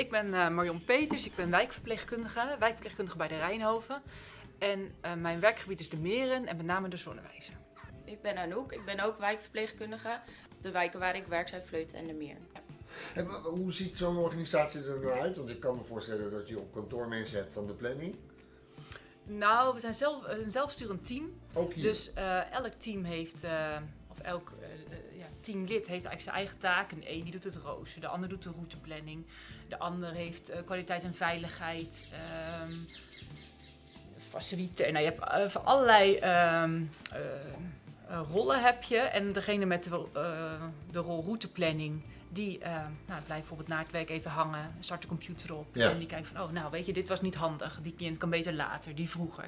ik ben uh, Marion Peters, ik ben wijkverpleegkundige, wijkverpleegkundige bij de Rijnhoven. En uh, mijn werkgebied is de Meren en met name de Zonnewijzer. Ik ben Anouk, ik ben ook wijkverpleegkundige. De wijken waar ik werk zijn Vleuten en de Meer. Ja. En hoe ziet zo'n organisatie er nou uit? Want ik kan me voorstellen dat je op kantoor mensen hebt van de planning. Nou, we zijn zelf, een zelfsturend team. Ook hier? Dus uh, elk team heeft, uh, of elk uh, ja, teamlid heeft eigenlijk zijn eigen taak. Een een die doet het rooster, de ander doet de routeplanning. De ander heeft kwaliteit en veiligheid. Um, faciliteiten. Nou, je hebt allerlei um, rollen heb je. En degene met de, de rol routeplanning die uh, nou, blijft bijvoorbeeld na het werk even hangen, start de computer op ja. en die kijkt van, oh nou weet je, dit was niet handig, die cliënt kan beter later, die vroeger.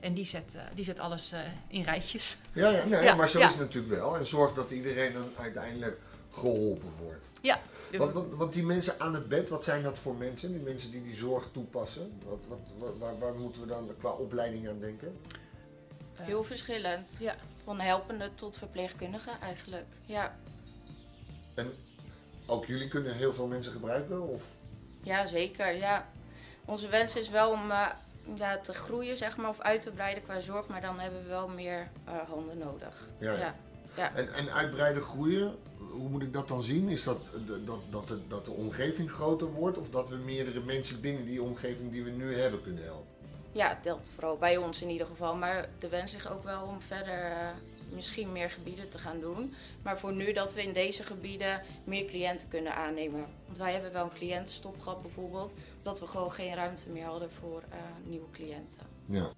En die zet, die zet alles in rijtjes. Ja, ja, nee, ja maar zo is het natuurlijk wel. En zorgt dat iedereen dan uiteindelijk geholpen wordt. Ja. Want, die mensen aan het bed, wat zijn dat voor mensen? Die mensen die die zorg toepassen? Wat, wat, wat waar, waar, moeten we dan qua opleiding aan denken? Heel verschillend. Ja. Van helpende tot verpleegkundige eigenlijk. Ja. En ook jullie kunnen heel veel mensen gebruiken? Of? Ja, zeker. Ja. Onze wens is wel om uh, ja, te groeien, zeg maar, of uit te breiden qua zorg, maar dan hebben we wel meer uh, handen nodig. Ja, ja. ja. ja. En, en uitbreiden, groeien, hoe moet ik dat dan zien? Is dat dat, dat, de, dat de omgeving groter wordt of dat we meerdere mensen binnen die omgeving die we nu hebben kunnen helpen? Ja, dat vooral bij ons in ieder geval. Maar de wens is ook wel om verder uh, misschien meer gebieden te gaan doen. Maar voor nu dat we in deze gebieden meer cliënten kunnen aannemen. Want wij hebben wel een cliëntenstop gehad bijvoorbeeld. Omdat we gewoon geen ruimte meer hadden voor uh, nieuwe cliënten. Ja.